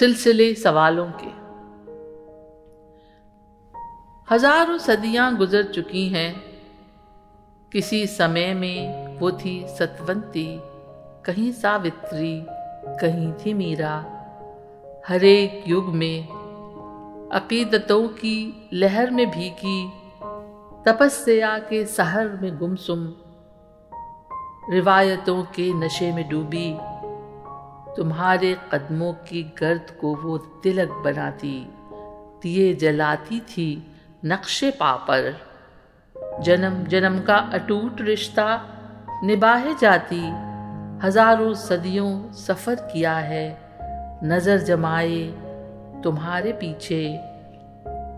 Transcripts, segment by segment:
سلسلے سوالوں کے۔ ہزاروں صدیاں گزر چکی ہیں۔ کسی سمے میں وہ تھی ستونتی، کہیں ساوتری، کہیں تھی میرا۔ ہر ایک یگ میں عقیدتوں کی لہر میں بھیگی، تپسیا کے سہر میں گمسم، روایتوں کے نشے میں ڈوبی۔ تمہارے قدموں کی گرد کو وہ تلک بناتی، دیے جلاتی تھی نقش پا پر۔ جنم جنم کا اٹوٹ رشتہ نباہ جاتی، ہزاروں صدیوں سفر کیا ہے، نظر جمائے تمہارے پیچھے۔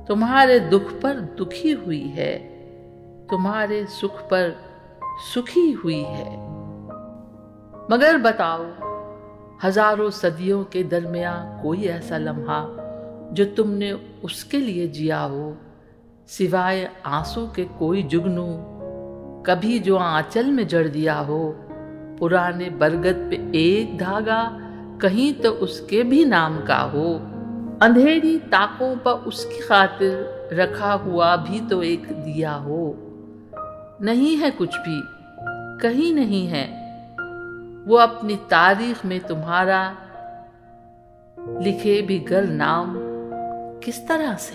تمہارے دکھ پر دکھی ہوئی ہے، تمہارے سکھ پر سکھی ہوئی ہے۔ مگر بتاؤ ہزاروں صدیوں کے درمیان کوئی ایسا لمحہ جو تم نے اس کے لیے جیا ہو، سوائے آنسو کے کوئی جگنو کبھی جو آنچل میں جڑ دیا ہو۔ پرانے برگد پہ ایک دھاگا کہیں تو اس کے بھی نام کا ہو۔ اندھیری تاکوں پر اس کی خاطر رکھا ہوا بھی تو ایک دیا ہو۔ نہیں ہے کچھ بھی، کہیں نہیں ہے۔ وہ اپنی تاریخ میں تمہارا لکھے بھی گر نام کس طرح سے؟